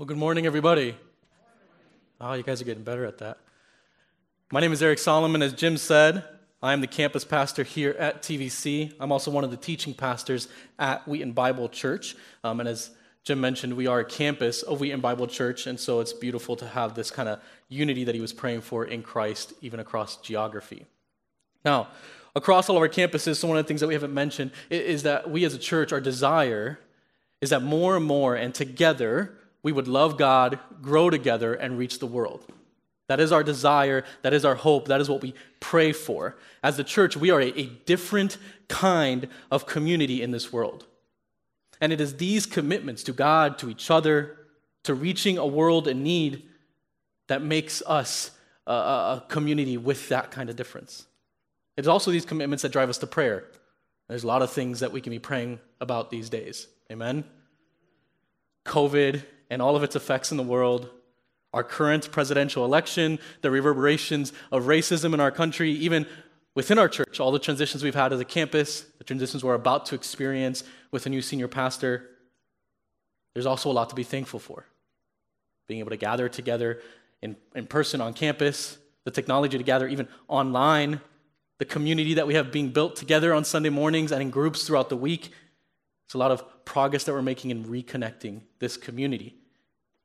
Well, good morning, everybody. Oh, you guys are getting better at that. My name is Eric Solomon. As Jim said, I am the campus pastor here at TVC. I'm also one of the teaching pastors at Wheaton Bible Church. Um, and as Jim mentioned, we are a campus of Wheaton Bible Church, and so it's beautiful to have this kind of unity that he was praying for in Christ, even across geography. Now, across all of our campuses, so one of the things that we haven't mentioned is that we as a church, our desire is that more and more and together we would love God, grow together, and reach the world. That is our desire. That is our hope. That is what we pray for. As the church, we are a, a different kind of community in this world. And it is these commitments to God, to each other, to reaching a world in need that makes us a, a community with that kind of difference. It's also these commitments that drive us to prayer. There's a lot of things that we can be praying about these days. Amen? COVID and all of its effects in the world, our current presidential election, the reverberations of racism in our country, even within our church, all the transitions we've had as a campus, the transitions we're about to experience with a new senior pastor. There's also a lot to be thankful for. Being able to gather together in, in person on campus, the technology to gather even online, the community that we have being built together on Sunday mornings and in groups throughout the week. It's a lot of progress that we're making in reconnecting this community.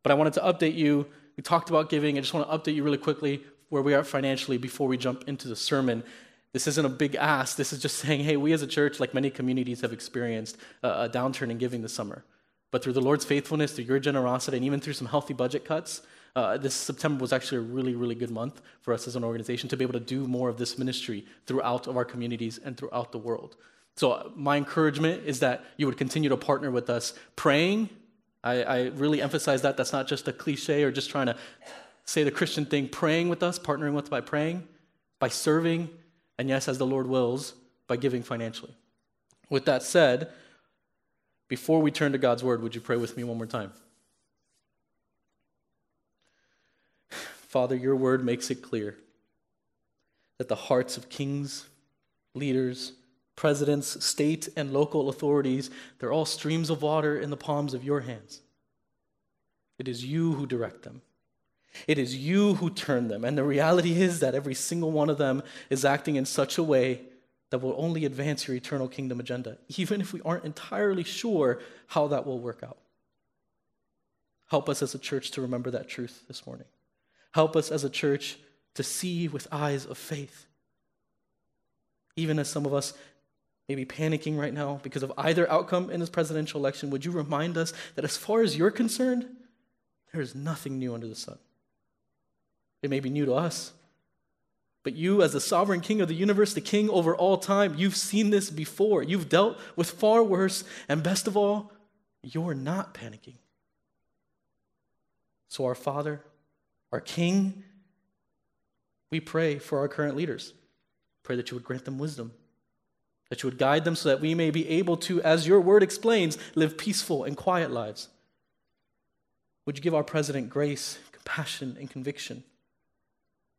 But I wanted to update you. We talked about giving. I just want to update you really quickly where we are financially before we jump into the sermon. This isn't a big ask. This is just saying, hey, we as a church, like many communities, have experienced a downturn in giving this summer. But through the Lord's faithfulness, through your generosity, and even through some healthy budget cuts, uh, this September was actually a really, really good month for us as an organization to be able to do more of this ministry throughout of our communities and throughout the world. So uh, my encouragement is that you would continue to partner with us, praying I, I really emphasize that. That's not just a cliche or just trying to say the Christian thing. Praying with us, partnering with by praying, by serving, and yes, as the Lord wills, by giving financially. With that said, before we turn to God's word, would you pray with me one more time? Father, your word makes it clear that the hearts of kings, leaders, presidents, state, and local authorities, they're all streams of water in the palms of your hands. It is you who direct them. It is you who turn them. And the reality is that every single one of them is acting in such a way that will only advance your eternal kingdom agenda, even if we aren't entirely sure how that will work out. Help us as a church to remember that truth this morning. Help us as a church to see with eyes of faith. Even as some of us maybe panicking right now because of either outcome in this presidential election, would you remind us that as far as you're concerned, there is nothing new under the sun? It may be new to us, but you, as the sovereign king of the universe, the king over all time, you've seen this before. You've dealt with far worse, and best of all, you're not panicking. So, our Father, our King, we pray for our current leaders. Pray that you would grant them wisdom that you would guide them so that we may be able to, as your word explains, live peaceful and quiet lives. Would you give our president grace, compassion, and conviction?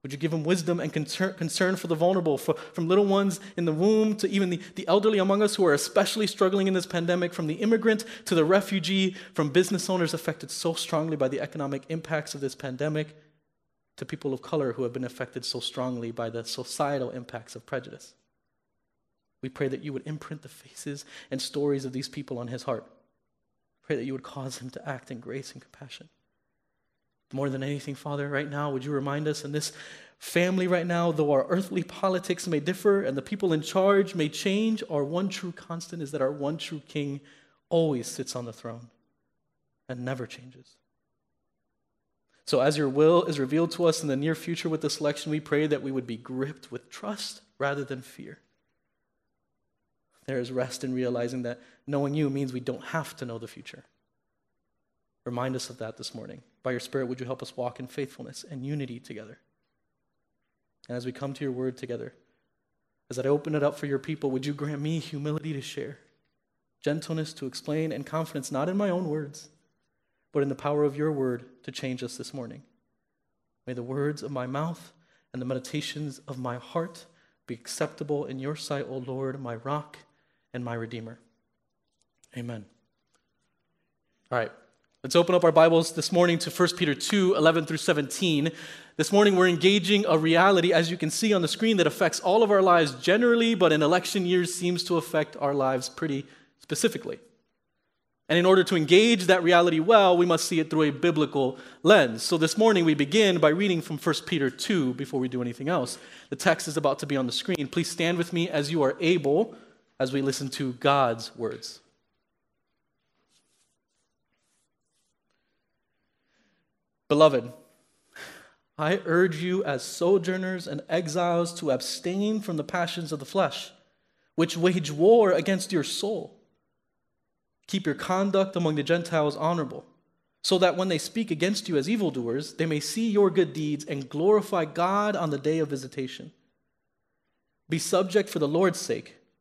Would you give him wisdom and concern for the vulnerable, for, from little ones in the womb to even the, the elderly among us who are especially struggling in this pandemic, from the immigrant to the refugee, from business owners affected so strongly by the economic impacts of this pandemic, to people of color who have been affected so strongly by the societal impacts of prejudice? We pray that you would imprint the faces and stories of these people on his heart. Pray that you would cause him to act in grace and compassion. More than anything, Father, right now, would you remind us in this family right now, though our earthly politics may differ and the people in charge may change, our one true constant is that our one true King always sits on the throne and never changes. So, as your will is revealed to us in the near future with this election, we pray that we would be gripped with trust rather than fear. There is rest in realizing that knowing you means we don't have to know the future. Remind us of that this morning. By your Spirit, would you help us walk in faithfulness and unity together? And as we come to your word together, as I open it up for your people, would you grant me humility to share, gentleness to explain, and confidence not in my own words, but in the power of your word to change us this morning? May the words of my mouth and the meditations of my heart be acceptable in your sight, O Lord, my rock and my Redeemer. Amen. All right, Let's open up our Bibles this morning to 1 Peter 2 11 through 17. This morning, we're engaging a reality, as you can see on the screen, that affects all of our lives generally, but in election years seems to affect our lives pretty specifically. And in order to engage that reality well, we must see it through a biblical lens. So this morning, we begin by reading from 1 Peter 2 before we do anything else. The text is about to be on the screen. Please stand with me as you are able as we listen to God's words. Beloved, I urge you as sojourners and exiles to abstain from the passions of the flesh, which wage war against your soul. Keep your conduct among the Gentiles honorable, so that when they speak against you as evildoers, they may see your good deeds and glorify God on the day of visitation. Be subject for the Lord's sake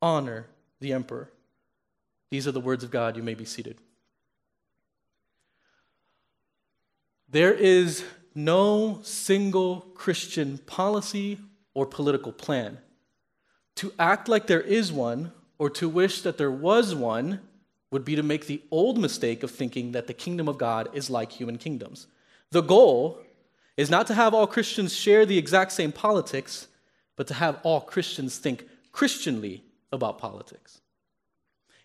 honor the emperor. These are the words of God. You may be seated. There is no single Christian policy or political plan. To act like there is one or to wish that there was one would be to make the old mistake of thinking that the kingdom of God is like human kingdoms. The goal is not to have all Christians share the exact same politics, but to have all Christians think Christianly about politics.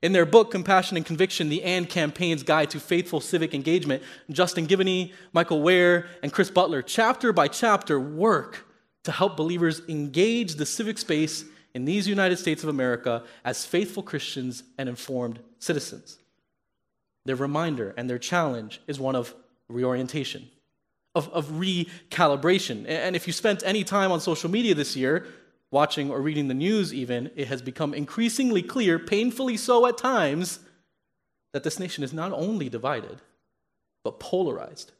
In their book, Compassion and Conviction, the AND Campaign's Guide to Faithful Civic Engagement, Justin Giboney, Michael Wear, and Chris Butler, chapter by chapter, work to help believers engage the civic space in these United States of America as faithful Christians and informed citizens. Their reminder and their challenge is one of reorientation, of, of recalibration. And if you spent any time on social media this year, watching or reading the news, even, it has become increasingly clear, painfully so at times, that this nation is not only divided, but polarized.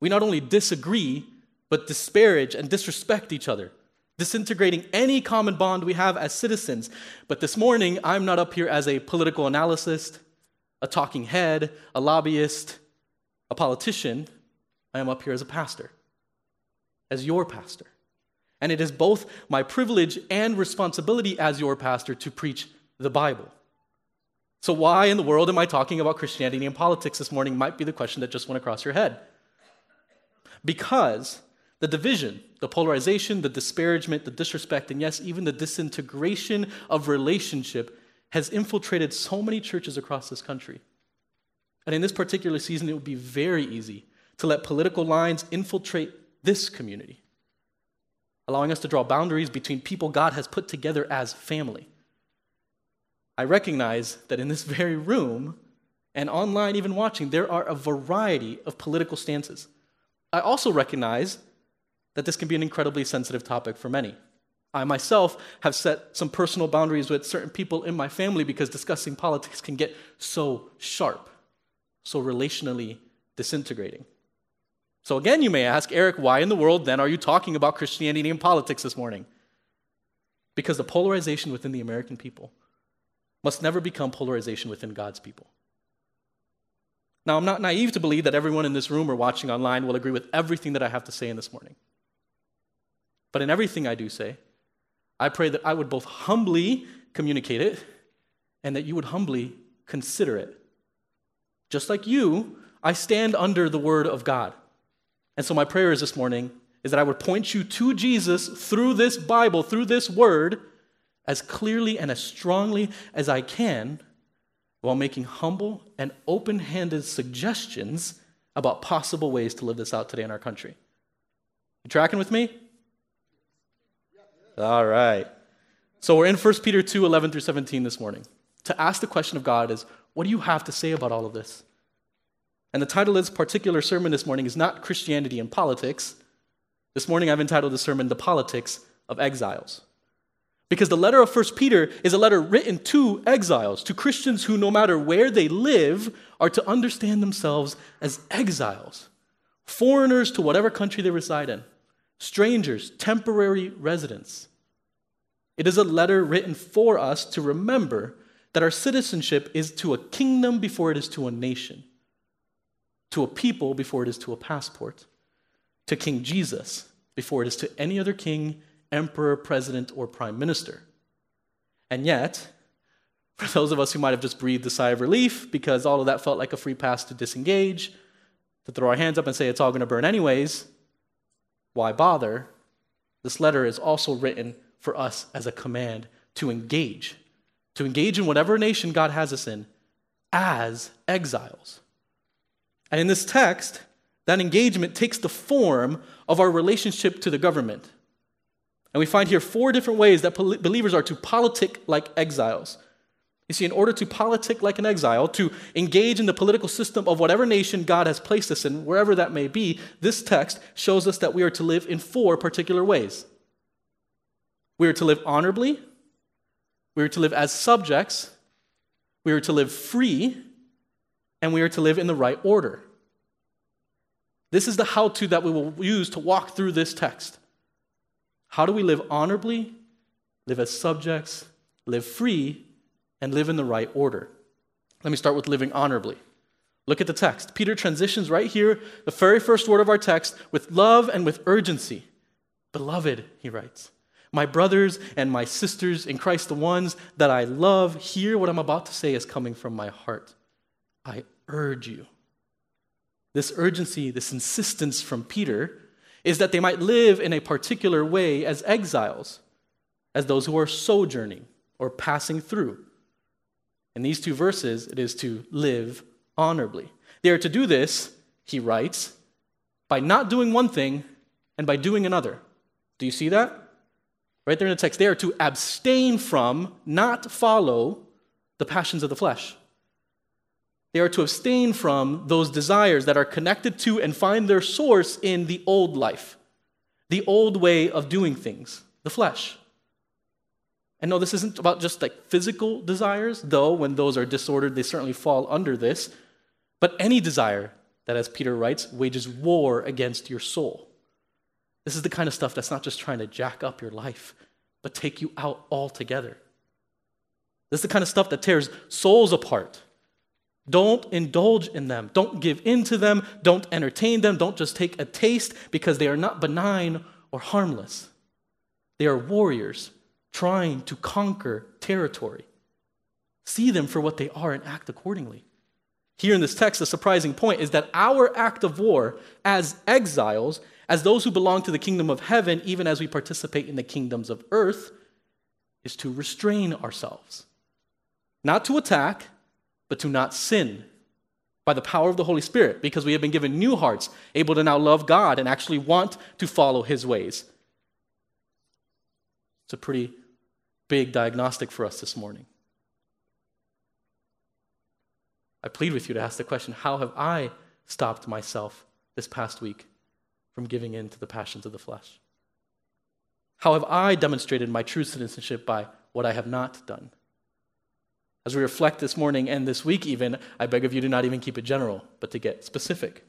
We not only disagree, but disparage and disrespect each other, disintegrating any common bond we have as citizens. But this morning, I'm not up here as a political analyst, a talking head, a lobbyist, a politician. I am up here as a pastor, as your pastor. And it is both my privilege and responsibility as your pastor to preach the Bible. So, why in the world am I talking about Christianity and politics this morning? Might be the question that just went across your head. Because the division, the polarization, the disparagement, the disrespect, and yes, even the disintegration of relationship has infiltrated so many churches across this country. And in this particular season, it would be very easy to let political lines infiltrate this community allowing us to draw boundaries between people God has put together as family. I recognize that in this very room and online, even watching, there are a variety of political stances. I also recognize that this can be an incredibly sensitive topic for many. I myself have set some personal boundaries with certain people in my family because discussing politics can get so sharp, so relationally disintegrating. So again, you may ask, Eric, why in the world then are you talking about Christianity and politics this morning? Because the polarization within the American people must never become polarization within God's people. Now, I'm not naive to believe that everyone in this room or watching online will agree with everything that I have to say in this morning. But in everything I do say, I pray that I would both humbly communicate it and that you would humbly consider it. Just like you, I stand under the word of God. And so, my prayer is this morning is that I would point you to Jesus through this Bible, through this word, as clearly and as strongly as I can, while making humble and open handed suggestions about possible ways to live this out today in our country. You tracking with me? All right. So we're in 1 Peter 2 11 through 17 this morning. To ask the question of God is, what do you have to say about all of this? And the title of this particular sermon this morning is not Christianity and Politics. This morning I've entitled the sermon The Politics of Exiles. Because the letter of 1 Peter is a letter written to exiles, to Christians who, no matter where they live, are to understand themselves as exiles, foreigners to whatever country they reside in, strangers, temporary residents. It is a letter written for us to remember that our citizenship is to a kingdom before it is to a nation, to a people before it is to a passport, to King Jesus before it is to any other king, emperor, president, or prime minister. And yet, for those of us who might have just breathed a sigh of relief because all of that felt like a free pass to disengage, to throw our hands up and say it's all going to burn anyways, why bother? This letter is also written for us as a command to engage to engage in whatever nation God has us in as exiles. And in this text, that engagement takes the form of our relationship to the government. And we find here four different ways that believers are to politic like exiles. You see, in order to politic like an exile, to engage in the political system of whatever nation God has placed us in, wherever that may be, this text shows us that we are to live in four particular ways. We are to live honorably, we are to live as subjects, we are to live free, and we are to live in the right order. This is the how to that we will use to walk through this text. How do we live honorably, live as subjects, live free, and live in the right order? Let me start with living honorably. Look at the text. Peter transitions right here, the very first word of our text, with love and with urgency. Beloved, he writes. My brothers and my sisters in Christ, the ones that I love, hear what I'm about to say is coming from my heart. I urge you. This urgency, this insistence from Peter, is that they might live in a particular way as exiles, as those who are sojourning or passing through. In these two verses, it is to live honorably. They are to do this, he writes, by not doing one thing and by doing another. Do you see that? Right there in the text, they are to abstain from, not follow, the passions of the flesh. They are to abstain from those desires that are connected to and find their source in the old life, the old way of doing things, the flesh. And no, this isn't about just like physical desires, though when those are disordered, they certainly fall under this. But any desire that, as Peter writes, wages war against your soul. This is the kind of stuff that's not just trying to jack up your life, but take you out altogether. This is the kind of stuff that tears souls apart. Don't indulge in them. Don't give in to them. Don't entertain them. Don't just take a taste because they are not benign or harmless. They are warriors trying to conquer territory. See them for what they are and act accordingly. Here in this text, the surprising point is that our act of war as exiles as those who belong to the kingdom of heaven, even as we participate in the kingdoms of earth, is to restrain ourselves. Not to attack, but to not sin by the power of the Holy Spirit, because we have been given new hearts, able to now love God and actually want to follow his ways. It's a pretty big diagnostic for us this morning. I plead with you to ask the question how have I stopped myself this past week from giving in to the passions of the flesh? How have I demonstrated my true citizenship by what I have not done? As we reflect this morning and this week, even, I beg of you to not even keep it general, but to get specific.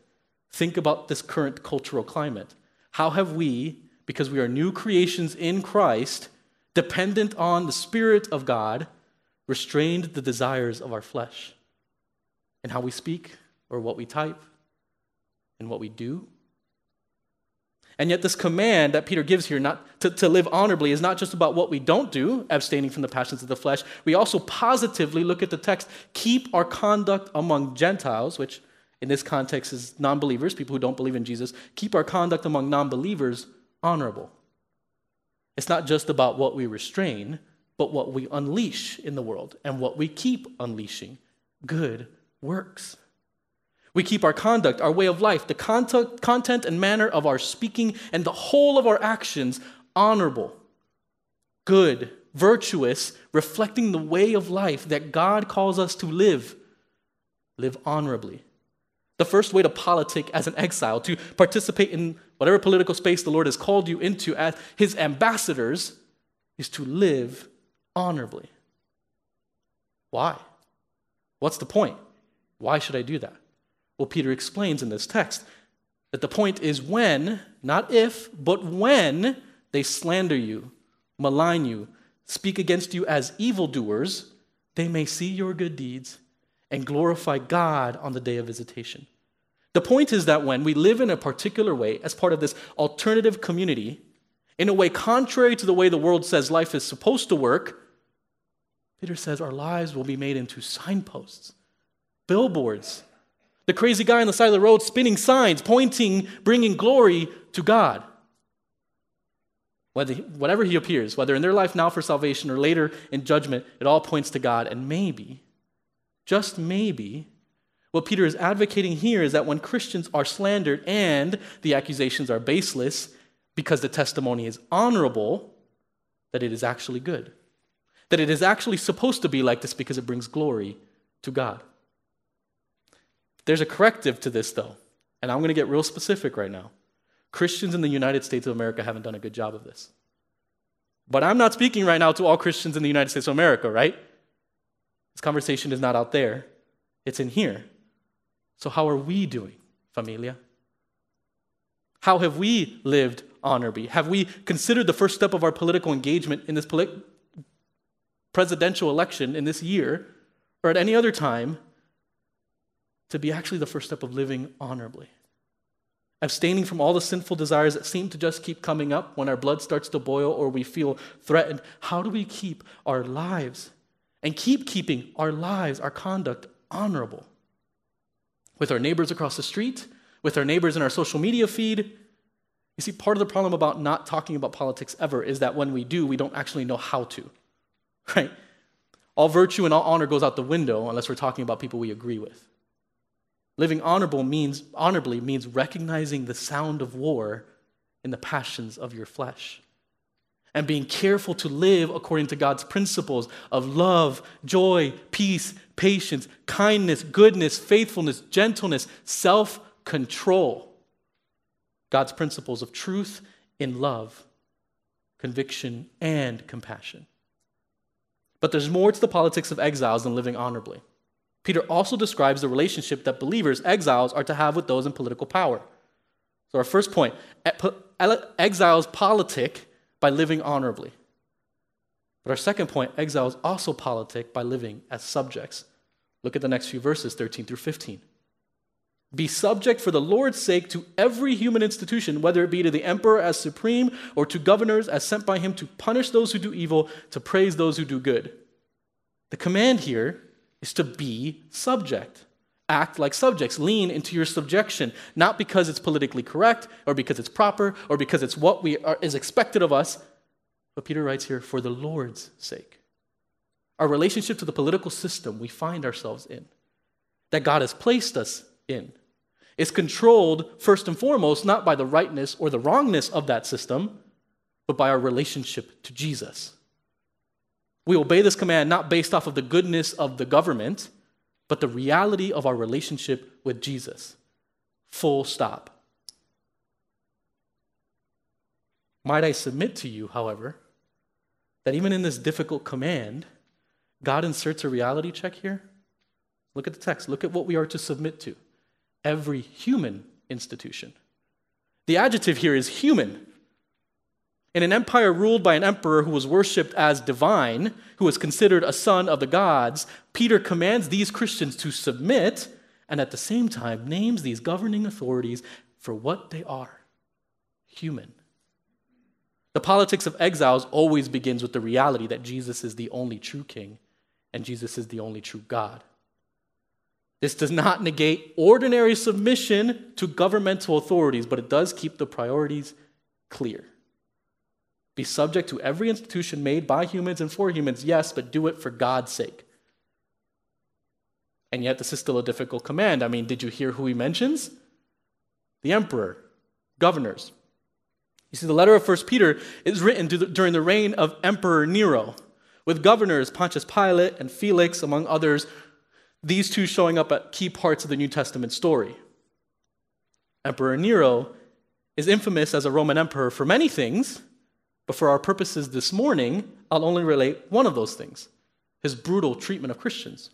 Think about this current cultural climate. How have we, because we are new creations in Christ, dependent on the Spirit of God, restrained the desires of our flesh? In how we speak, or what we type, and what we do? And yet, this command that Peter gives here, not to, to live honorably, is not just about what we don't do, abstaining from the passions of the flesh. We also positively look at the text keep our conduct among Gentiles, which in this context is non believers, people who don't believe in Jesus, keep our conduct among non believers honorable. It's not just about what we restrain, but what we unleash in the world and what we keep unleashing good works. We keep our conduct, our way of life, the content and manner of our speaking, and the whole of our actions honorable, good, virtuous, reflecting the way of life that God calls us to live. Live honorably. The first way to politic as an exile, to participate in whatever political space the Lord has called you into as his ambassadors, is to live honorably. Why? What's the point? Why should I do that? Well, Peter explains in this text that the point is when, not if, but when they slander you, malign you, speak against you as evildoers, they may see your good deeds and glorify God on the day of visitation. The point is that when we live in a particular way as part of this alternative community, in a way contrary to the way the world says life is supposed to work, Peter says our lives will be made into signposts, billboards, the crazy guy on the side of the road spinning signs, pointing, bringing glory to God. Whether, whatever he appears, whether in their life now for salvation or later in judgment, it all points to God. And maybe, just maybe, what Peter is advocating here is that when Christians are slandered and the accusations are baseless because the testimony is honorable, that it is actually good. That it is actually supposed to be like this because it brings glory to God. There's a corrective to this, though, and I'm going to get real specific right now. Christians in the United States of America haven't done a good job of this. But I'm not speaking right now to all Christians in the United States of America, right? This conversation is not out there, it's in here. So, how are we doing, familia? How have we lived honorably? Have we considered the first step of our political engagement in this presidential election in this year or at any other time to be actually the first step of living honorably. Abstaining from all the sinful desires that seem to just keep coming up when our blood starts to boil or we feel threatened. How do we keep our lives and keep keeping our lives, our conduct honorable? With our neighbors across the street, with our neighbors in our social media feed. You see, part of the problem about not talking about politics ever is that when we do, we don't actually know how to, right? All virtue and all honor goes out the window unless we're talking about people we agree with. Living honorable means, honorably means recognizing the sound of war in the passions of your flesh and being careful to live according to God's principles of love, joy, peace, patience, kindness, goodness, faithfulness, gentleness, self control. God's principles of truth in love, conviction, and compassion. But there's more to the politics of exiles than living honorably. Peter also describes the relationship that believers, exiles, are to have with those in political power. So, our first point exiles politic by living honorably. But our second point exiles also politic by living as subjects. Look at the next few verses, 13 through 15. Be subject for the Lord's sake to every human institution, whether it be to the emperor as supreme or to governors as sent by him to punish those who do evil, to praise those who do good. The command here is to be subject. Act like subjects. Lean into your subjection, not because it's politically correct or because it's proper or because it's what we are, is expected of us, but Peter writes here, for the Lord's sake. Our relationship to the political system we find ourselves in, that God has placed us in, is controlled first and foremost not by the rightness or the wrongness of that system, but by our relationship to Jesus. We obey this command not based off of the goodness of the government, but the reality of our relationship with Jesus. Full stop. Might I submit to you, however, that even in this difficult command, God inserts a reality check here? Look at the text. Look at what we are to submit to every human institution. The adjective here is human. In an empire ruled by an emperor who was worshipped as divine, who was considered a son of the gods, Peter commands these Christians to submit and at the same time names these governing authorities for what they are human. The politics of exiles always begins with the reality that Jesus is the only true king and Jesus is the only true God. This does not negate ordinary submission to governmental authorities, but it does keep the priorities clear. Be subject to every institution made by humans and for humans, yes, but do it for God's sake. And yet, this is still a difficult command. I mean, did you hear who he mentions? The emperor, governors. You see, the letter of 1 Peter is written during the reign of Emperor Nero, with governors Pontius Pilate and Felix, among others, these two showing up at key parts of the New Testament story. Emperor Nero is infamous as a Roman emperor for many things, But for our purposes this morning, I'll only relate one of those things his brutal treatment of Christians.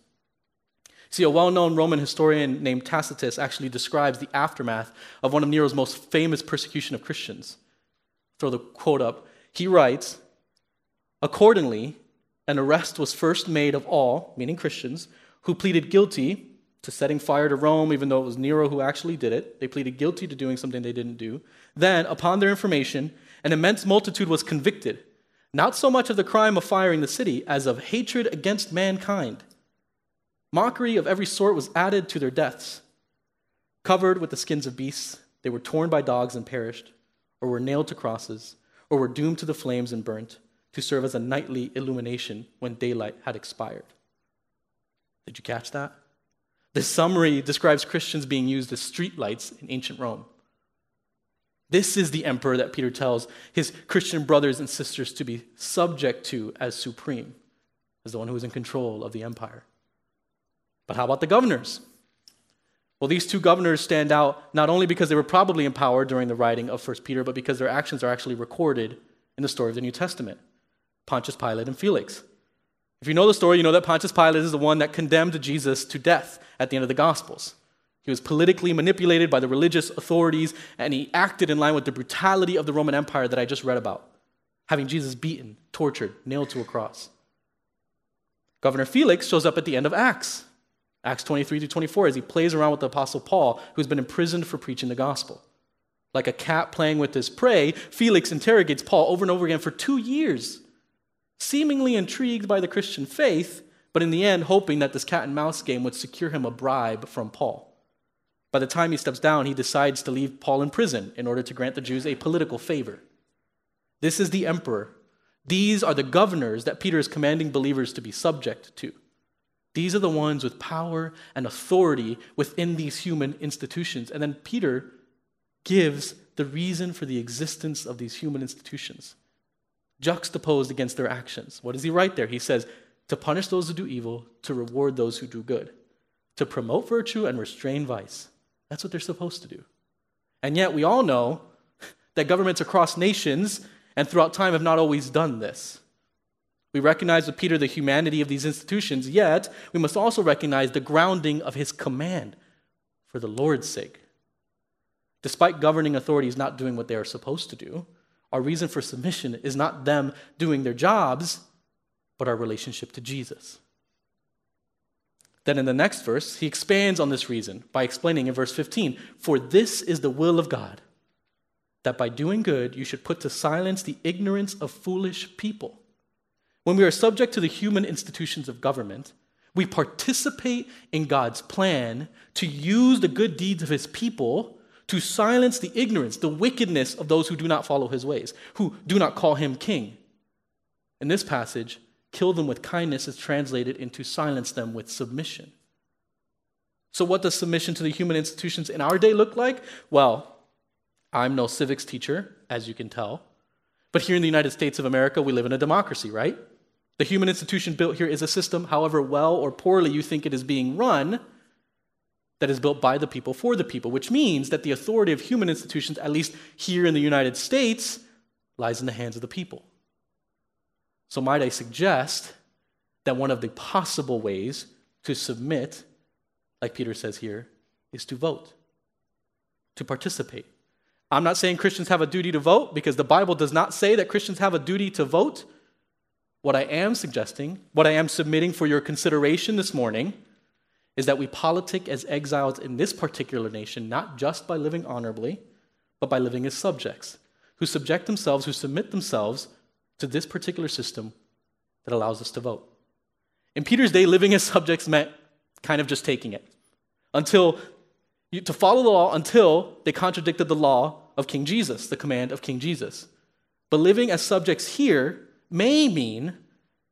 See, a well known Roman historian named Tacitus actually describes the aftermath of one of Nero's most famous persecution of Christians. Throw the quote up. He writes Accordingly, an arrest was first made of all, meaning Christians, who pleaded guilty to setting fire to Rome, even though it was Nero who actually did it. They pleaded guilty to doing something they didn't do. Then, upon their information, an immense multitude was convicted, not so much of the crime of firing the city as of hatred against mankind. Mockery of every sort was added to their deaths. Covered with the skins of beasts, they were torn by dogs and perished, or were nailed to crosses, or were doomed to the flames and burnt, to serve as a nightly illumination when daylight had expired. Did you catch that? This summary describes Christians being used as streetlights in ancient Rome. This is the emperor that Peter tells his Christian brothers and sisters to be subject to as supreme, as the one who is in control of the empire. But how about the governors? Well, these two governors stand out not only because they were probably empowered during the writing of 1 Peter, but because their actions are actually recorded in the story of the New Testament Pontius Pilate and Felix. If you know the story, you know that Pontius Pilate is the one that condemned Jesus to death at the end of the Gospels. He was politically manipulated by the religious authorities, and he acted in line with the brutality of the Roman Empire that I just read about, having Jesus beaten, tortured, nailed to a cross. Governor Felix shows up at the end of Acts, Acts 23 to 24, as he plays around with the Apostle Paul, who's been imprisoned for preaching the gospel. Like a cat playing with his prey, Felix interrogates Paul over and over again for two years, seemingly intrigued by the Christian faith, but in the end, hoping that this cat and mouse game would secure him a bribe from Paul. By the time he steps down, he decides to leave Paul in prison in order to grant the Jews a political favor. This is the emperor. These are the governors that Peter is commanding believers to be subject to. These are the ones with power and authority within these human institutions. And then Peter gives the reason for the existence of these human institutions, juxtaposed against their actions. What does he write there? He says, to punish those who do evil, to reward those who do good, to promote virtue and restrain vice. That's what they're supposed to do. And yet, we all know that governments across nations and throughout time have not always done this. We recognize with Peter the humanity of these institutions, yet we must also recognize the grounding of his command for the Lord's sake. Despite governing authorities not doing what they are supposed to do, our reason for submission is not them doing their jobs, but our relationship to Jesus. Then in the next verse, he expands on this reason by explaining in verse 15 For this is the will of God, that by doing good you should put to silence the ignorance of foolish people. When we are subject to the human institutions of government, we participate in God's plan to use the good deeds of his people to silence the ignorance, the wickedness of those who do not follow his ways, who do not call him king. In this passage, kill them with kindness is translated into silence them with submission. So, what does submission to the human institutions in our day look like? Well, I'm no civics teacher, as you can tell. But here in the United States of America, we live in a democracy, right? The human institution built here is a system, however well or poorly you think it is being run, that is built by the people for the people, which means that the authority of human institutions, at least here in the United States, lies in the hands of the people. So, might I suggest that one of the possible ways to submit, like Peter says here, is to vote, to participate. I'm not saying Christians have a duty to vote because the Bible does not say that Christians have a duty to vote. What I am suggesting, what I am submitting for your consideration this morning, is that we politic as exiles in this particular nation, not just by living honorably, but by living as subjects, who subject themselves, who submit themselves to this particular system that allows us to vote. In Peter's day, living as subjects meant kind of just taking it. Until to follow the law until they contradicted the law of King Jesus, the command of King Jesus. But living as subjects here may mean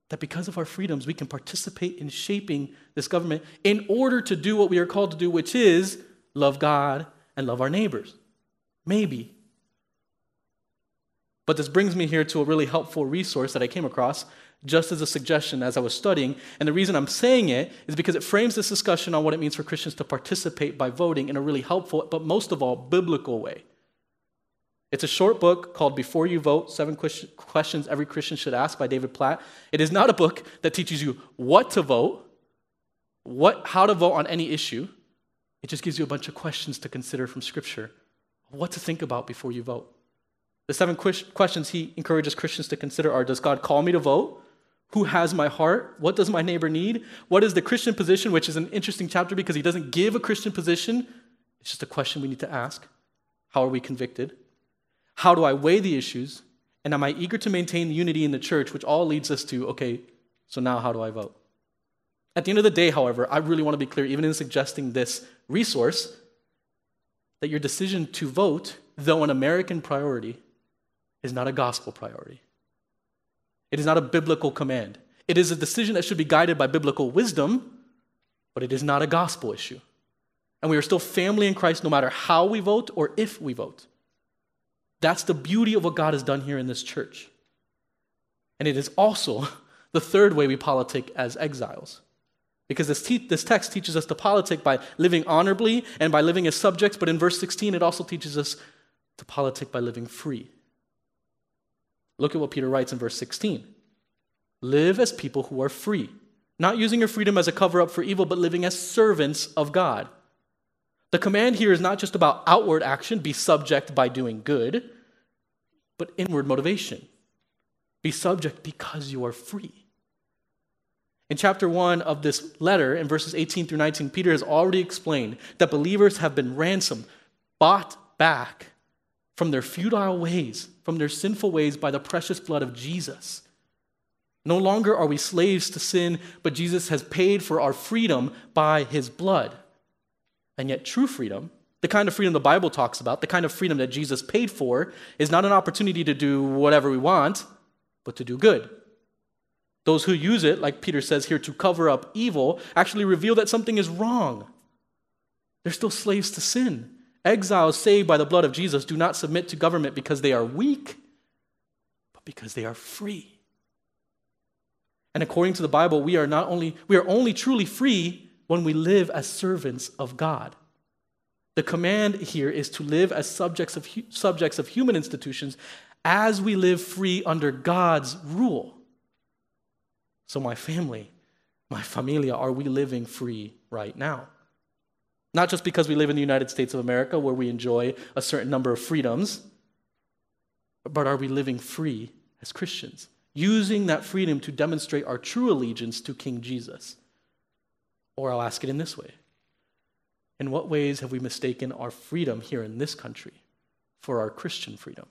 that because of our freedoms, we can participate in shaping this government in order to do what we are called to do, which is love God and love our neighbors. Maybe. But this brings me here to a really helpful resource that I came across just as a suggestion as I was studying. And the reason I'm saying it is because it frames this discussion on what it means for Christians to participate by voting in a really helpful, but most of all, biblical way. It's a short book called Before You Vote Seven Questions Every Christian Should Ask by David Platt. It is not a book that teaches you what to vote, what, how to vote on any issue. It just gives you a bunch of questions to consider from Scripture, what to think about before you vote. The seven questions he encourages Christians to consider are Does God call me to vote? Who has my heart? What does my neighbor need? What is the Christian position? Which is an interesting chapter because he doesn't give a Christian position. It's just a question we need to ask. How are we convicted? How do I weigh the issues? And am I eager to maintain unity in the church, which all leads us to, okay, so now how do I vote? At the end of the day, however, I really want to be clear, even in suggesting this resource, that your decision to vote, though an American priority, is not a gospel priority. It is not a biblical command. It is a decision that should be guided by biblical wisdom, but it is not a gospel issue. And we are still family in Christ no matter how we vote or if we vote. That's the beauty of what God has done here in this church. And it is also the third way we politic as exiles. Because this, te- this text teaches us to politic by living honorably and by living as subjects, but in verse 16, it also teaches us to politic by living free. Look at what Peter writes in verse 16 Live as people who are free, not using your freedom as a cover up for evil, but living as servants of God. The command here is not just about outward action, be subject by doing good, but inward motivation. Be subject because you are free. In chapter 1 of this letter, in verses 18 through 19, Peter has already explained that believers have been ransomed, bought back from their futile ways, from their sinful ways by the precious blood of Jesus. No longer are we slaves to sin, but Jesus has paid for our freedom by his blood. And yet, true freedom, the kind of freedom the Bible talks about, the kind of freedom that Jesus paid for, is not an opportunity to do whatever we want, but to do good. Those who use it, like Peter says here, to cover up evil, actually reveal that something is wrong. They're still slaves to sin. Exiles saved by the blood of Jesus do not submit to government because they are weak, but because they are free. And according to the Bible, we are not only we are only truly free when we live as servants of God. The command here is to live as subjects of, subjects of human institutions as we live free under God's rule. So, my family, my familia, are we living free right now? Not just because we live in the United States of America where we enjoy a certain number of freedoms, but are we living free as Christians? Using that freedom to demonstrate our true allegiance to King Jesus? Or I'll ask it in this way In what ways have we mistaken our freedom here in this country for our Christian freedom?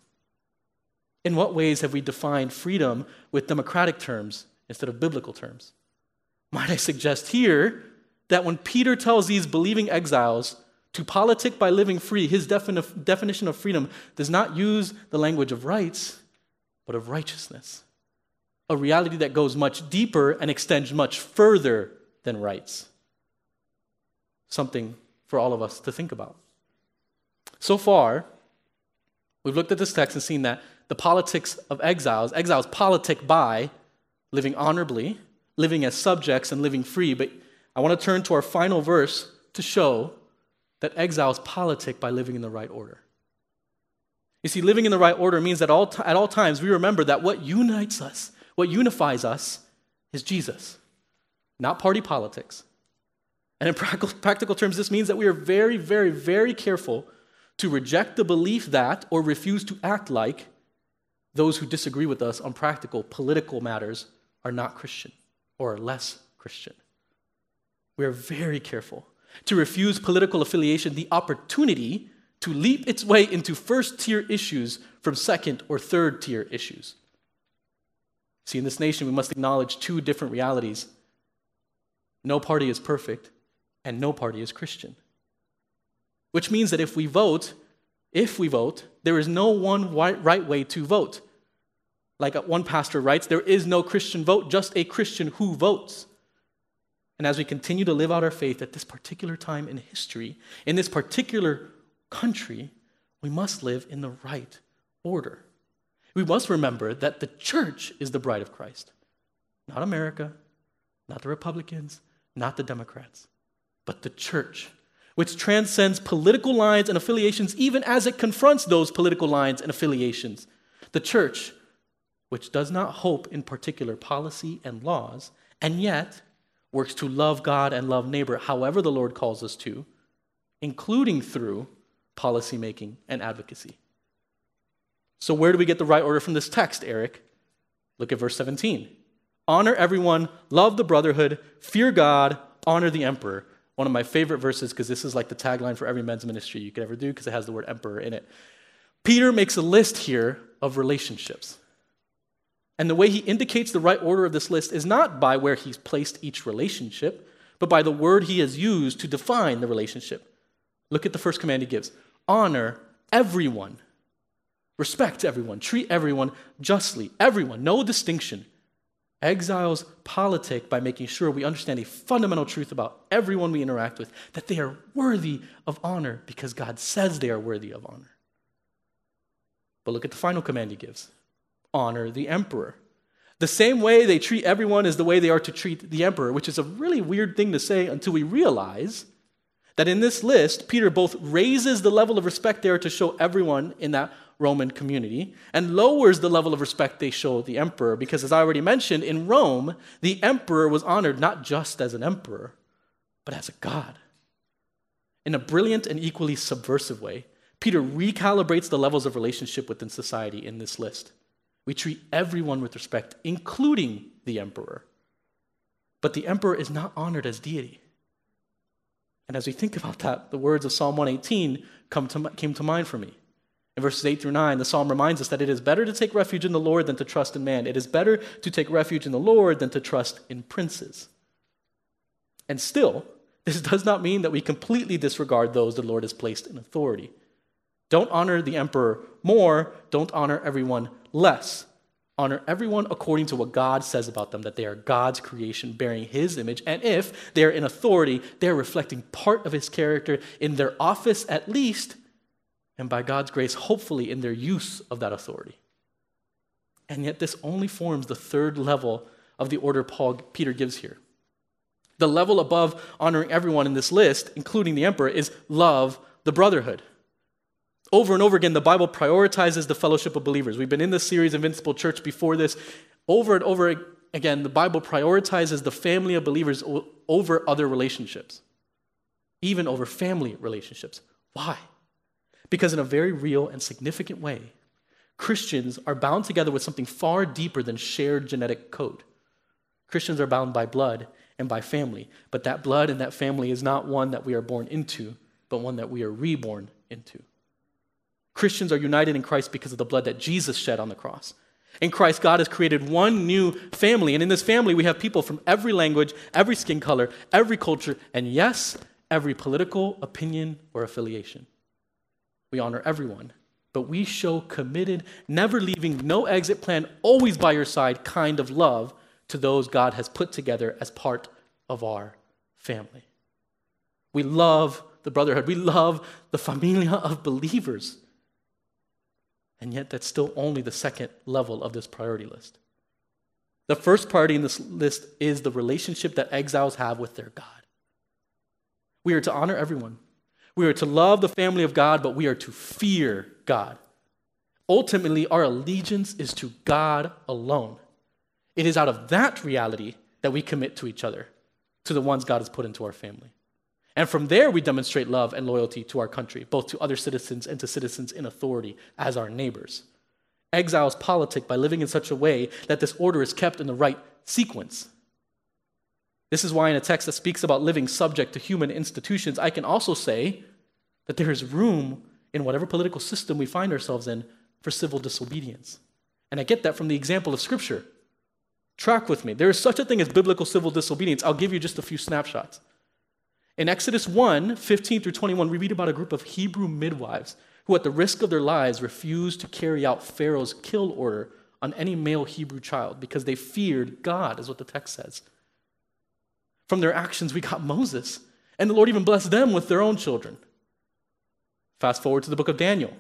In what ways have we defined freedom with democratic terms instead of biblical terms. Might I suggest here that when Peter tells these believing exiles to politic by living free, his defini- definition of freedom does not use the language of rights, but of righteousness. A reality that goes much deeper and extends much further than rights. Something for all of us to think about. So far, we've looked at this text and seen that the politics of exiles, exiles politic by living honorably, living as subjects, and living free. But I want to turn to our final verse to show that exiles politic by living in the right order. You see, living in the right order means that all t- at all times we remember that what unites us, what unifies us, is Jesus, not party politics. And in practical, practical terms, this means that we are very, very, very careful to reject the belief that or refuse to act like those who disagree with us on practical political matters are not Christian or are less Christian. We are very careful to refuse political affiliation the opportunity to leap its way into first tier issues from second or third tier issues. See, in this nation, we must acknowledge two different realities no party is perfect, and no party is Christian. Which means that if we vote, if we vote, there is no one right way to vote. Like uh, one pastor writes, there is no Christian vote, just a Christian who votes. And as we continue to live out our faith at this particular time in history, in this particular country, we must live in the right order. We must remember that the church is the bride of Christ, not America, not the Republicans, not the Democrats, but the church, which transcends political lines and affiliations, even as it confronts those political lines and affiliations. The church, which does not hope in particular policy and laws, and yet works to love God and love neighbor however the Lord calls us to, including through policymaking and advocacy. So, where do we get the right order from this text, Eric? Look at verse 17. Honor everyone, love the brotherhood, fear God, honor the emperor. One of my favorite verses because this is like the tagline for every men's ministry you could ever do because it has the word emperor in it. Peter makes a list here of relationships. And the way he indicates the right order of this list is not by where he's placed each relationship, but by the word he has used to define the relationship. Look at the first command he gives honor everyone, respect everyone, treat everyone justly, everyone, no distinction. Exiles politic by making sure we understand a fundamental truth about everyone we interact with that they are worthy of honor because God says they are worthy of honor. But look at the final command he gives honor the emperor. The same way they treat everyone is the way they are to treat the emperor, which is a really weird thing to say until we realize that in this list, Peter both raises the level of respect there to show everyone in that Roman community and lowers the level of respect they show the emperor. Because, as I already mentioned, in Rome, the emperor was honored not just as an emperor, but as a god. In a brilliant and equally subversive way, Peter recalibrates the levels of relationship within society in this list. We treat everyone with respect, including the emperor. But the emperor is not honored as deity. And as we think about that, the words of Psalm 118 come to, came to mind for me. In verses 8 through 9, the psalm reminds us that it is better to take refuge in the Lord than to trust in man. It is better to take refuge in the Lord than to trust in princes. And still, this does not mean that we completely disregard those the Lord has placed in authority. Don't honor the emperor more, don't honor everyone less. Honor everyone according to what God says about them, that they are God's creation bearing His image. And if they are in authority, they are reflecting part of His character in their office at least, and by God's grace, hopefully in their use of that authority. And yet, this only forms the third level of the order Paul Peter gives here. The level above honoring everyone in this list, including the emperor, is love the brotherhood. Over and over again, the Bible prioritizes the fellowship of believers. We've been in this series, Invincible Church, before this. Over and over again, the Bible prioritizes the family of believers over other relationships, even over family relationships. Why? Because, in a very real and significant way, Christians are bound together with something far deeper than shared genetic code. Christians are bound by blood and by family, but that blood and that family is not one that we are born into, but one that we are reborn into. Christians are united in Christ because of the blood that Jesus shed on the cross. In Christ, God has created one new family. And in this family, we have people from every language, every skin color, every culture, and yes, every political opinion or affiliation. We honor everyone, but we show committed, never leaving, no exit plan, always by your side kind of love to those God has put together as part of our family. We love the brotherhood, we love the familia of believers. And yet, that's still only the second level of this priority list. The first priority in this list is the relationship that exiles have with their God. We are to honor everyone. We are to love the family of God, but we are to fear God. Ultimately, our allegiance is to God alone. It is out of that reality that we commit to each other, to the ones God has put into our family. And from there, we demonstrate love and loyalty to our country, both to other citizens and to citizens in authority as our neighbors. Exiles politic by living in such a way that this order is kept in the right sequence. This is why, in a text that speaks about living subject to human institutions, I can also say that there is room in whatever political system we find ourselves in for civil disobedience. And I get that from the example of Scripture. Track with me. There is such a thing as biblical civil disobedience. I'll give you just a few snapshots. In Exodus 1 15 through 21, we read about a group of Hebrew midwives who, at the risk of their lives, refused to carry out Pharaoh's kill order on any male Hebrew child because they feared God, is what the text says. From their actions, we got Moses, and the Lord even blessed them with their own children. Fast forward to the book of Daniel.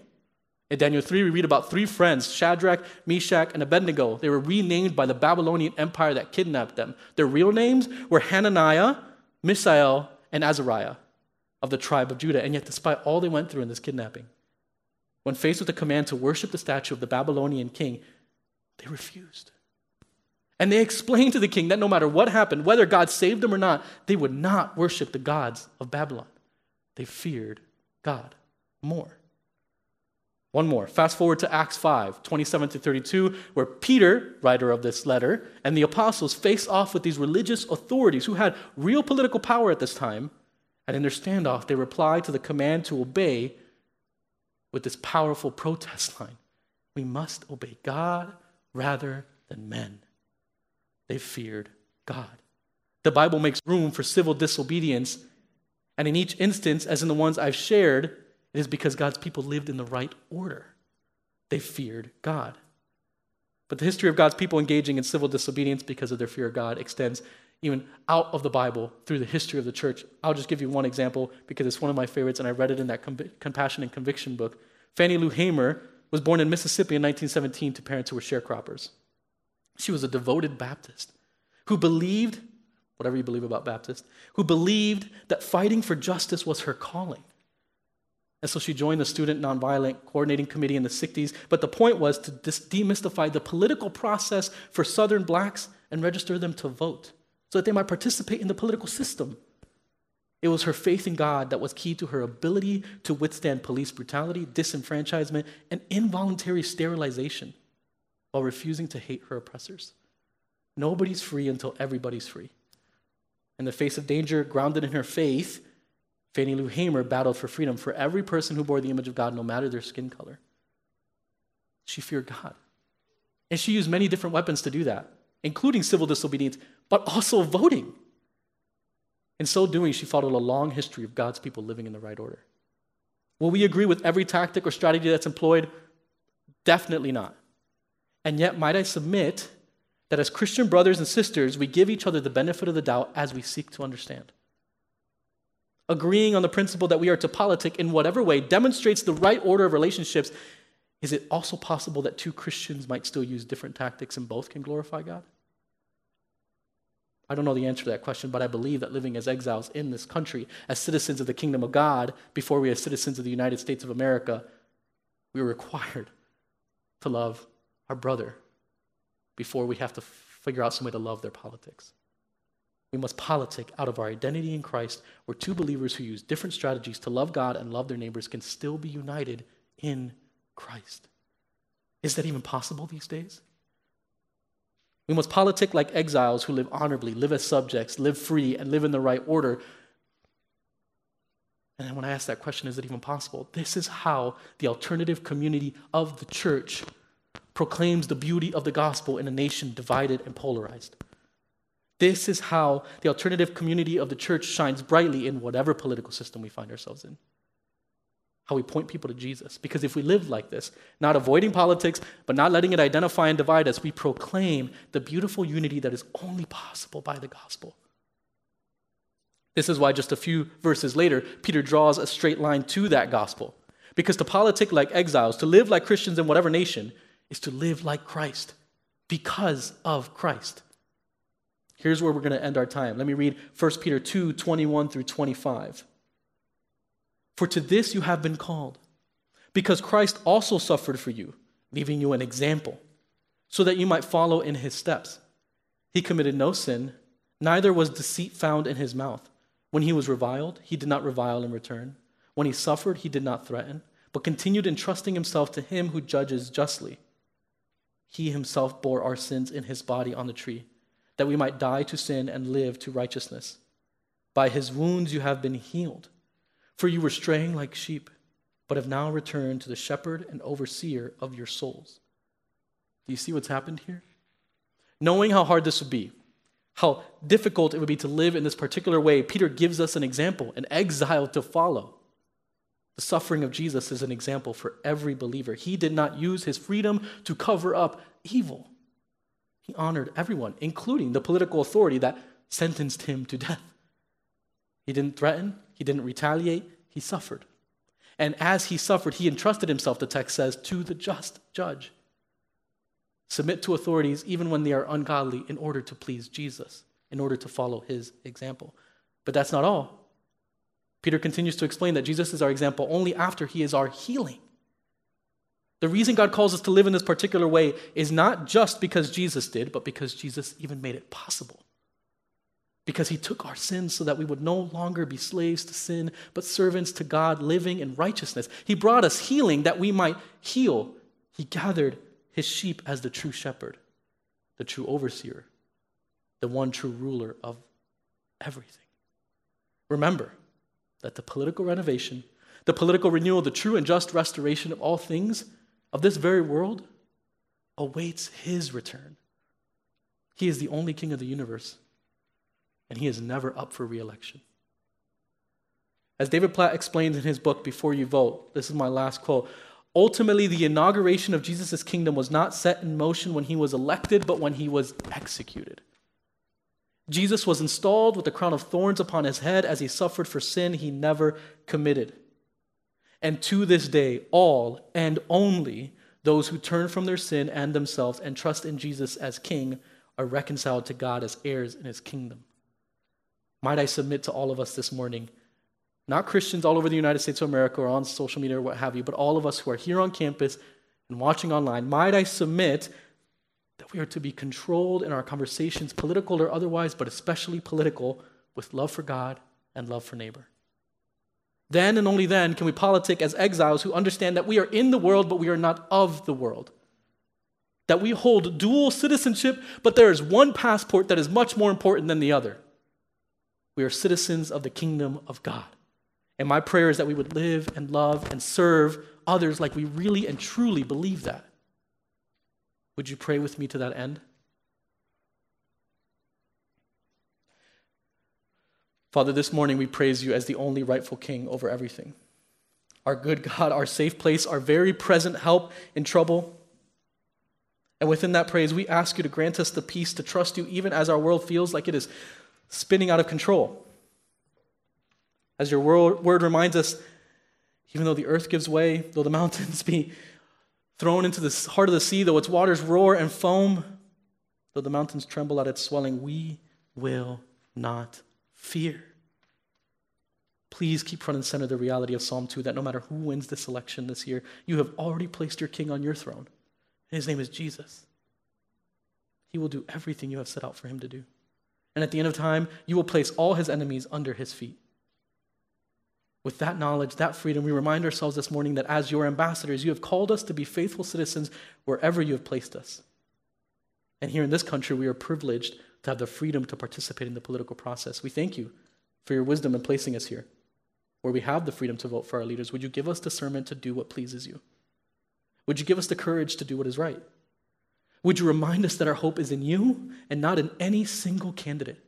In Daniel 3, we read about three friends, Shadrach, Meshach, and Abednego. They were renamed by the Babylonian Empire that kidnapped them. Their real names were Hananiah, Mishael, and Azariah. of the tribe of Judah. And yet, despite all they went through in this kidnapping, when faced with the command to worship the statue of the Babylonian king, they refused. And they explained to the king that no matter what happened, whether God saved them or not, they would not worship the gods of Babylon. They feared God more. One more. Fast forward to Acts 5, 27 to 32, where Peter, writer of this letter, and the apostles face off with these religious authorities who had real political power at this time. And in their standoff, they reply to the command to obey with this powerful protest line We must obey God rather than men. They feared God. The Bible makes room for civil disobedience, and in each instance, as in the ones I've shared, it is because God's people lived in the right order. They feared God. But the history of God's people engaging in civil disobedience because of their fear of God extends even out of the Bible through the history of the church. I'll just give you one example because it's one of my favorites, and I read it in that Compassion and Conviction book. Fannie Lou Hamer was born in Mississippi in 1917 to parents who were sharecroppers. She was a devoted Baptist who believed, whatever you believe about Baptist, who believed that fighting for justice was her calling. And so she joined the Student Nonviolent Coordinating Committee in the 60s. But the point was to demystify the political process for Southern blacks and register them to vote so that they might participate in the political system. It was her faith in God that was key to her ability to withstand police brutality, disenfranchisement, and involuntary sterilization while refusing to hate her oppressors. Nobody's free until everybody's free. In the face of danger, grounded in her faith, Fannie Lou Hamer battled for freedom for every person who bore the image of God, no matter their skin color. She feared God. And she used many different weapons to do that, including civil disobedience, but also voting. In so doing, she followed a long history of God's people living in the right order. Will we agree with every tactic or strategy that's employed? Definitely not. And yet, might I submit that as Christian brothers and sisters, we give each other the benefit of the doubt as we seek to understand agreeing on the principle that we are to politic in whatever way demonstrates the right order of relationships, is it also possible that two Christians might still use different tactics and both can glorify God? I don't know the answer to that question, but I believe that living as exiles in this country, as citizens of the kingdom of God, before we are citizens of the United States of America, we are required to love our brother before we have to figure out some way to love their politics. We must politic out of our identity in Christ, where two believers who use different strategies to love God and love their neighbors can still be united in Christ. Is that even possible these days? We must politic like exiles who live honorably, live as subjects, live free, and live in the right order. And when I ask that question, is it even possible? This is how the alternative community of the church proclaims the beauty of the gospel in a nation divided and polarized. This is how the alternative community of the church shines brightly in whatever political system we find ourselves in. How we point people to Jesus. Because if we live like this, not avoiding politics, but not letting it identify and divide us, we proclaim the beautiful unity that is only possible by the gospel. This is why just a few verses later, Peter draws a straight line to that gospel. Because to politic like exiles, to live like Christians in whatever nation, is to live like Christ because of Christ. Here's where we're going to end our time. Let me read 1 Peter 2 21 through 25. For to this you have been called, because Christ also suffered for you, leaving you an example, so that you might follow in his steps. He committed no sin, neither was deceit found in his mouth. When he was reviled, he did not revile in return. When he suffered, he did not threaten, but continued entrusting himself to him who judges justly. He himself bore our sins in his body on the tree that we might die to sin and live to righteousness. By his wounds you have been healed. For you were straying like sheep, but have now returned to the shepherd and overseer of your souls. Do you see what's happened here? Knowing how hard this would be, how difficult it would be to live in this particular way, Peter gives us an example, an exile to follow. The suffering of Jesus is an example for every believer. He did not use his freedom to cover up evil. He honored everyone, including the political authority that sentenced him to death. He didn't threaten, he didn't retaliate, he suffered. And as he suffered, he entrusted himself, the text says, to the just judge. Submit to authorities even when they are ungodly in order to please Jesus, in order to follow his example. But that's not all. Peter continues to explain that Jesus is our example only after he is our healing. The reason God calls us to live in this particular way is not just because Jesus did, but because Jesus even made it possible. Because he took our sins so that we would no longer be slaves to sin, but servants to God living in righteousness. He brought us healing that we might heal. He gathered his sheep as the true shepherd, the true overseer, the one true ruler of everything. Remember that the political renovation, the political renewal, the true and just restoration of all things of this very world awaits his return. He is the only king of the universe, and he is never up for reelection. As David Platt explains in his book, Before You Vote, this is my last quote. Ultimately, the inauguration of Jesus' kingdom was not set in motion when he was elected, but when he was executed. Jesus was installed with a crown of thorns upon his head as he suffered for sin he never committed. And to this day, all and only those who turn from their sin and themselves and trust in Jesus as King are reconciled to God as heirs in his kingdom. Might I submit to all of us this morning, not Christians all over the United States of America or on social media or what have you, but all of us who are here on campus and watching online, might I submit that we are to be controlled in our conversations, political or otherwise, but especially political, with love for God and love for neighbor. Then and only then can we politic as exiles who understand that we are in the world, but we are not of the world. That we hold dual citizenship, but there is one passport that is much more important than the other. We are citizens of the kingdom of God. And my prayer is that we would live and love and serve others like we really and truly believe that. Would you pray with me to that end? Father, this morning we praise you as the only rightful king over everything. Our good God, our safe place, our very present help in trouble. And within that praise, we ask you to grant us the peace to trust you even as our world feels like it is spinning out of control. As your word reminds us, even though the earth gives way, though the mountains be thrown into the heart of the sea, though its waters roar and foam, though the mountains tremble at its swelling, we will not fear. Please keep front and center the reality of Psalm 2 that no matter who wins this election this year, you have already placed your king on your throne. And his name is Jesus. He will do everything you have set out for him to do. And at the end of time, you will place all his enemies under his feet. With that knowledge, that freedom, we remind ourselves this morning that as your ambassadors, you have called us to be faithful citizens wherever you have placed us. And here in this country, we are privileged to have the freedom to participate in the political process. We thank you for your wisdom in placing us here, where we have the freedom to vote for our leaders. Would you give us discernment to do what pleases you? Would you give us the courage to do what is right? Would you remind us that our hope is in you and not in any single candidate?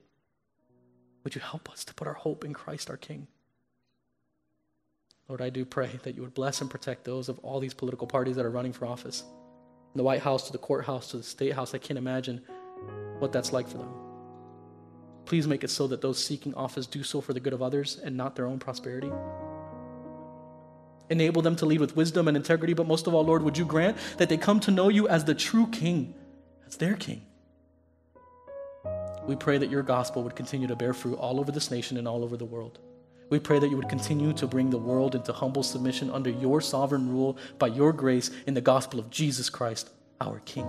Would you help us to put our hope in Christ our King? Lord, I do pray that you would bless and protect those of all these political parties that are running for office. From the White House to the courthouse to the state house, I can't imagine what that's like for them. Please make it so that those seeking office do so for the good of others and not their own prosperity. Enable them to lead with wisdom and integrity, but most of all, Lord, would you grant that they come to know you as the true King, as their King? We pray that your gospel would continue to bear fruit all over this nation and all over the world. We pray that you would continue to bring the world into humble submission under your sovereign rule by your grace in the gospel of Jesus Christ, our King.